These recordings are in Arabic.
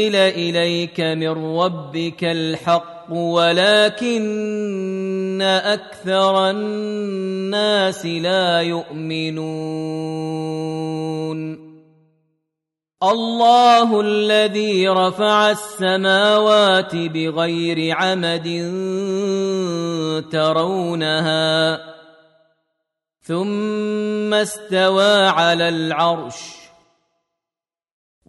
أنزل إليك من ربك الحق ولكن أكثر الناس لا يؤمنون. الله الذي رفع السماوات بغير عمد ترونها ثم استوى على العرش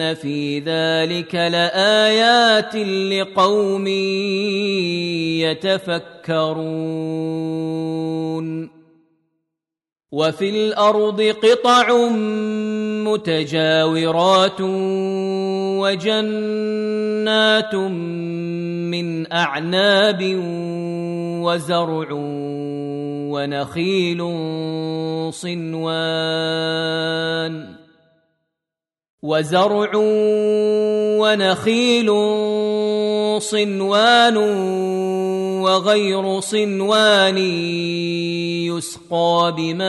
ان في ذلك لايات لقوم يتفكرون وفي الأرض قطع متجاورات وجنات من اعناب وزرع ونخيل صنوان وزرع ونخيل صنوان وغير صنوان يسقى بماء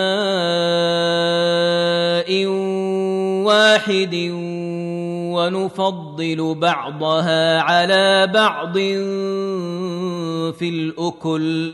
واحد ونفضل بعضها على بعض في الأكل.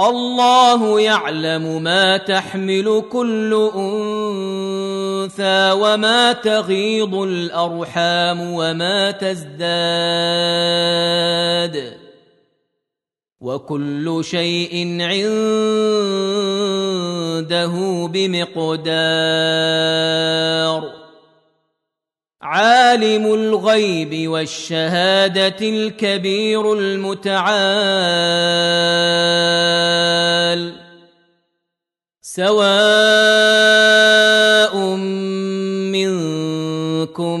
الله يعلم ما تحمل كل أنثى وما تغيض الأرحام وما تزداد وكل شيء عنده بمقدار عالم الغيب والشهادة الكبير المتعال. سواء منكم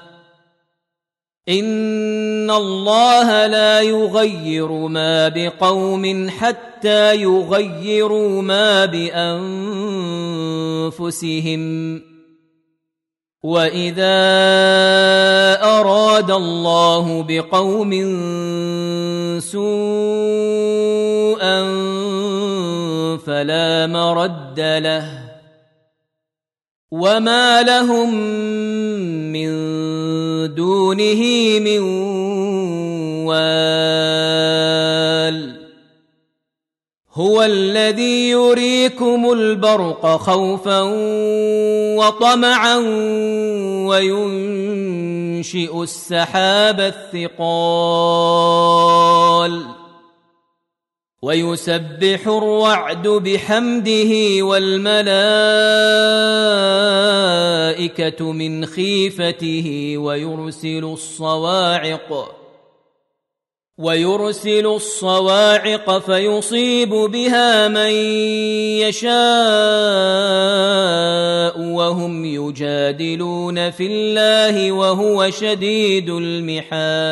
ان الله لا يغير ما بقوم حتى يغيروا ما بانفسهم واذا اراد الله بقوم سوءا فلا مرد له وما لهم دونه من وال. هو الذي يريكم البرق خوفا وطمعا وينشئ السحاب الثقال. ويسبح الرعد بحمده والملائكة من خيفته ويرسل الصواعق ويرسل الصواعق فيصيب بها من يشاء وهم يجادلون في الله وهو شديد المحال.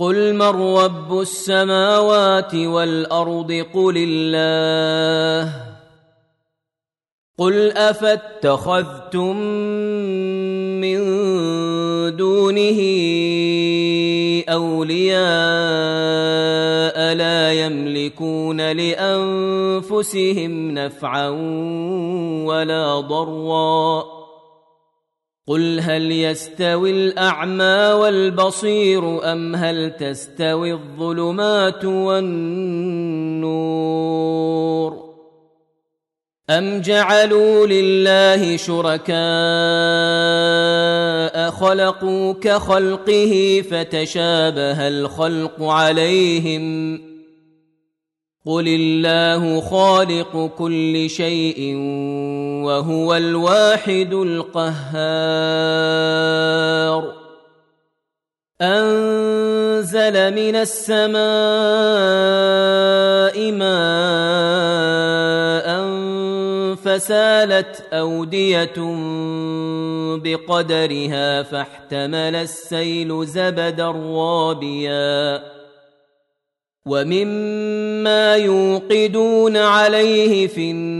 قل من رب السماوات والارض قل الله قل افاتخذتم من دونه اولياء لا يملكون لانفسهم نفعا ولا ضرا قل هل يستوي الاعمى والبصير ام هل تستوي الظلمات والنور ام جعلوا لله شركاء خلقوا كخلقه فتشابه الخلق عليهم قل الله خالق كل شيء وهو الواحد القهار. أنزل من السماء ماء فسالت أودية بقدرها فاحتمل السيل زبدا رابيا. ومما يوقدون عليه في النار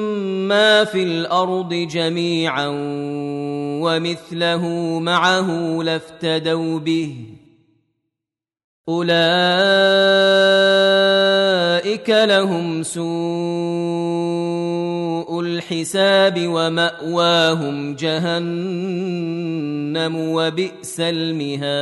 ما في الأرض جميعا ومثله معه لافتدوا به أولئك لهم سوء الحساب ومأواهم جهنم وبئس المهاد.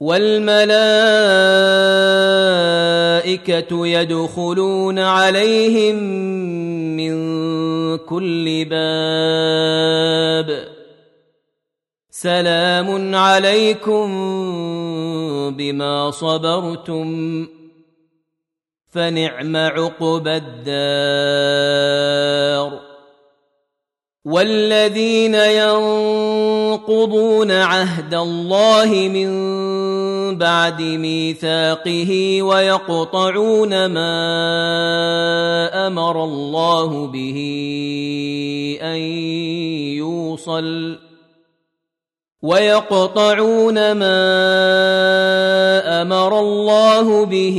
والملائكة يدخلون عليهم من كل باب. سلام عليكم بما صبرتم فنعم عقبى الدار. والذين ينقضون عهد الله من بعد ميثاقه ويقطعون ما أمر الله به أن يوصل ويقطعون ما أمر الله به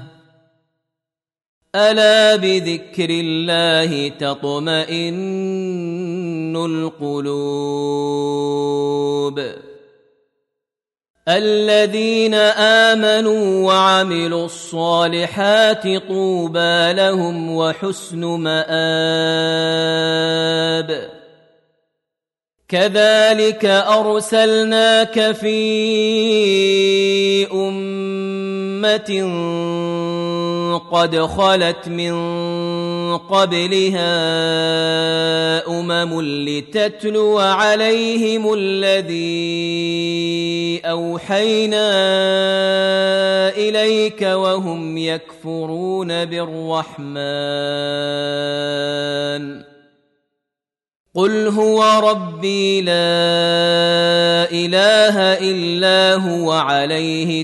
ألا بذكر الله تطمئن القلوب الذين آمنوا وعملوا الصالحات طوبى لهم وحسن مآب كذلك أرسلناك في أمة قد خلت من قبلها أمم لتتلو عليهم الذي أوحينا إليك وهم يكفرون بالرحمن. قل هو ربي لا إله إلا هو عليه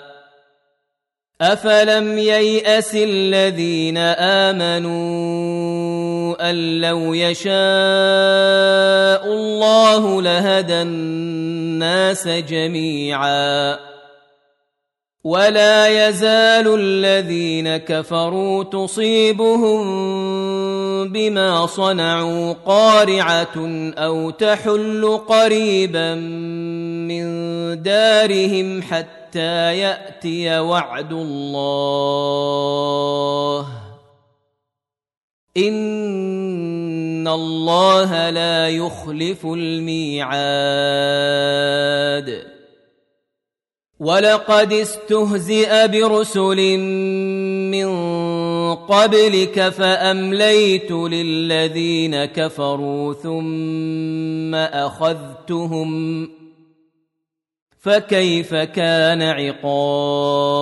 افلم يياس الذين امنوا ان لو يشاء الله لهدى الناس جميعا ولا يزال الذين كفروا تصيبهم بما صنعوا قارعه أو تحل قريبا من دارهم حتى يأتي وعد الله. إن الله لا يخلف الميعاد. ولقد استهزئ برسل من قبلك فأمليت للذين كفروا ثم أخذتهم فكيف كان عقاب؟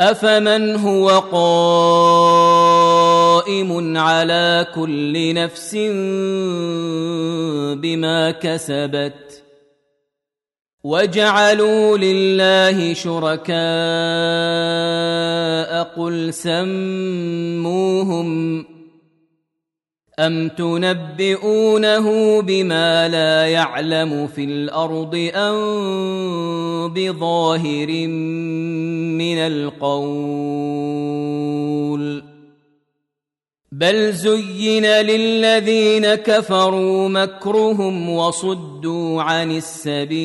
أفمن هو قائم على كل نفس بما كسبت؟ وجعلوا لله شركاء قل سموهم ام تنبئونه بما لا يعلم في الأرض ام بظاهر من القول بل زين للذين كفروا مكرهم وصدوا عن السبيل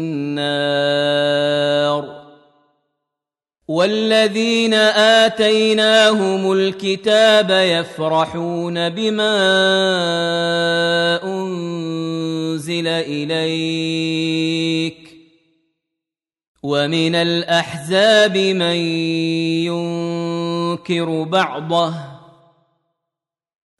والذين آتيناهم الكتاب يفرحون بما أنزل إليك. ومن الأحزاب من ينكر بعضه.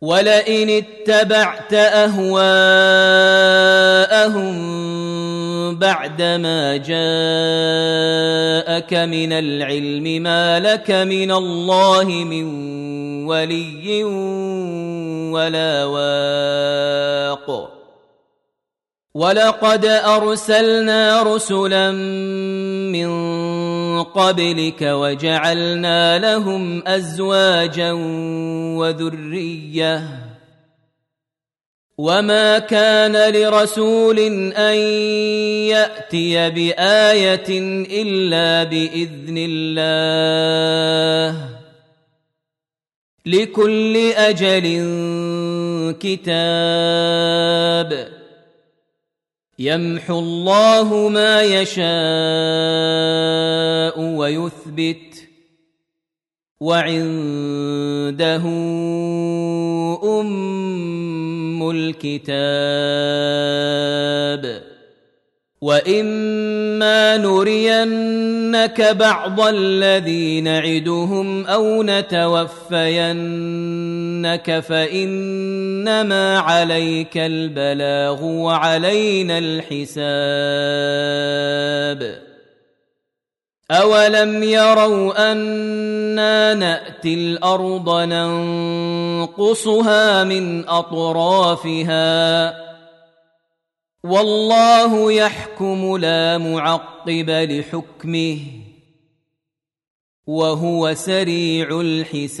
ولئن اتبعت أهواءهم بعدما جاءك من العلم ما لك من الله من ولي ولا واق. ولقد أرسلنا رسلا من قبلك وجعلنا لهم أزواجا وذرية. وما كان لرسول أن يأتي بآية إلا بإذن الله. لكل أجل كتاب. يمحو الله ما يشاء ويثبت وعنده أم الكتاب وإما نرينك بعض الذي نعدهم أو نتوفينك فانما عليك البلاغ وعلينا الحساب اولم يروا أنا ناتي الأرض ننقصها من اطرافها والله يحكم لا معقب لحكمه وهو سريع الحساب